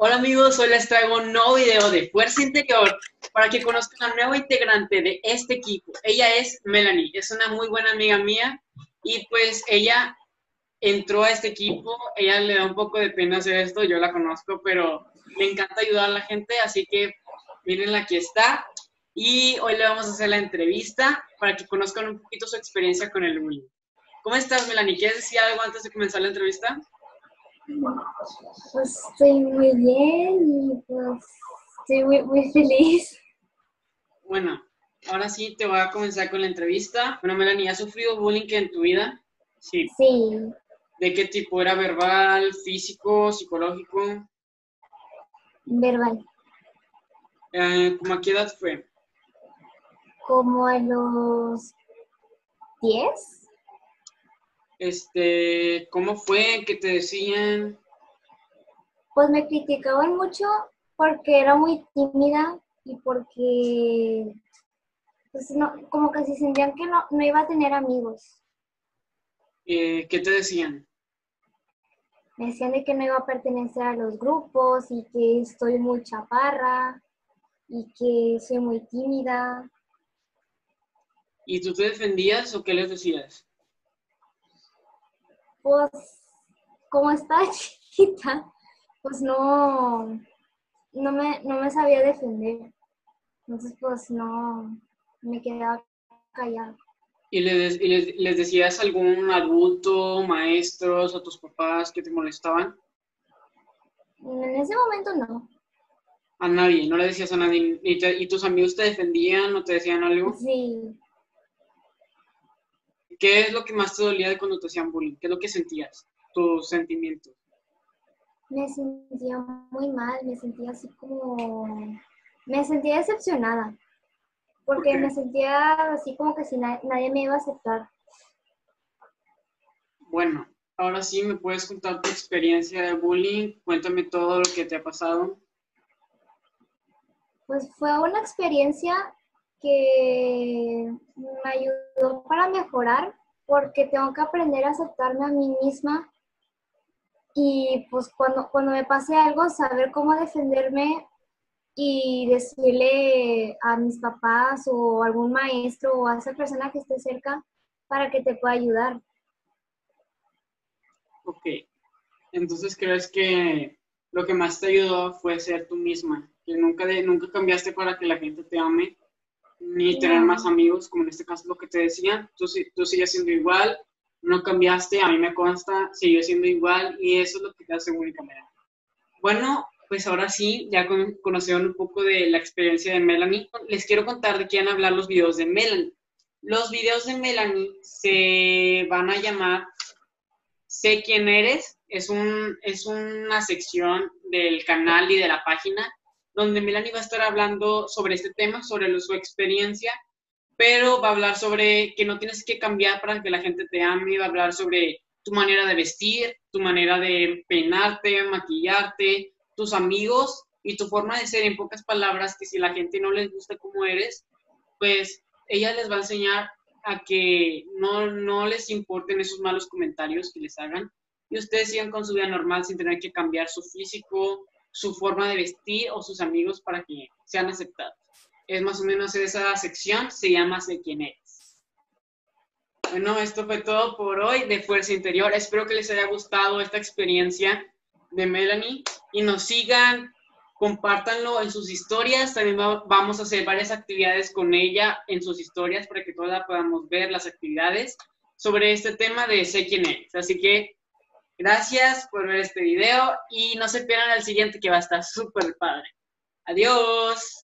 Hola amigos, hoy les traigo un nuevo video de Fuerza Interior para que conozcan a nueva integrante de este equipo. Ella es Melanie, es una muy buena amiga mía y pues ella entró a este equipo, ella le da un poco de pena hacer esto, yo la conozco, pero le encanta ayudar a la gente, así que mirenla, aquí está. Y hoy le vamos a hacer la entrevista para que conozcan un poquito su experiencia con el bullying. ¿Cómo estás, Melanie? ¿Quieres decir algo antes de comenzar la entrevista? Pues estoy muy bien y pues estoy muy, muy feliz. Bueno, ahora sí te voy a comenzar con la entrevista. Bueno, Melanie, ¿has sufrido bullying en tu vida? Sí. Sí. ¿De qué tipo? ¿Era verbal, físico, psicológico? Verbal. Eh, ¿Cómo a qué edad fue? Como a los 10. Este, ¿cómo fue? ¿Qué te decían? Pues me criticaban mucho porque era muy tímida y porque pues no, como que se sentían que no, no iba a tener amigos. Eh, ¿Qué te decían? Me decían de que no iba a pertenecer a los grupos y que estoy muy chaparra y que soy muy tímida. ¿Y tú te defendías o qué les decías? Pues, como estaba chiquita, pues no, no me, no me sabía defender. Entonces, pues no, me quedaba callada. ¿Y les, les, decías a algún adulto, maestros, a tus papás que te molestaban? En ese momento no. A nadie, no le decías a nadie. ¿Y, ¿Y, tus amigos te defendían o te decían algo? Sí. ¿Qué es lo que más te dolía de cuando te hacían bullying? ¿Qué es lo que sentías? Tus sentimientos. Me sentía muy mal, me sentía así como... Me sentía decepcionada porque me sentía así como que si nadie me iba a aceptar. Bueno, ahora sí me puedes contar tu experiencia de bullying. Cuéntame todo lo que te ha pasado. Pues fue una experiencia que me ayudó para mejorar porque tengo que aprender a aceptarme a mí misma y pues cuando, cuando me pase algo saber cómo defenderme y decirle a mis papás o algún maestro o a esa persona que esté cerca para que te pueda ayudar. Ok, entonces crees que lo que más te ayudó fue ser tú misma, que nunca, nunca cambiaste para que la gente te ame, ni tener más amigos, como en este caso lo que te decían, tú, tú sigues siendo igual, no cambiaste, a mí me consta, sigues siendo igual y eso es lo que te hace única. Bueno, pues ahora sí, ya conocieron un poco de la experiencia de Melanie. Les quiero contar de qué van a hablar los videos de Melanie. Los videos de Melanie se van a llamar Sé quién eres. Es, un, es una sección del canal y de la página donde Melanie va a estar hablando sobre este tema, sobre su experiencia, pero va a hablar sobre que no tienes que cambiar para que la gente te ame, va a hablar sobre tu manera de vestir, tu manera de peinarte, maquillarte, tus amigos y tu forma de ser, en pocas palabras, que si la gente no les gusta cómo eres, pues ella les va a enseñar a que no, no les importen esos malos comentarios que les hagan y ustedes sigan con su vida normal sin tener que cambiar su físico, su forma de vestir o sus amigos para que sean aceptados. Es más o menos esa sección, se llama Sé quién eres. Bueno, esto fue todo por hoy de Fuerza Interior. Espero que les haya gustado esta experiencia de Melanie y nos sigan, compártanlo en sus historias. También vamos a hacer varias actividades con ella en sus historias para que todas podamos ver las actividades sobre este tema de Sé quién es. Así que Gracias por ver este video y no se pierdan el siguiente que va a estar súper padre. Adiós.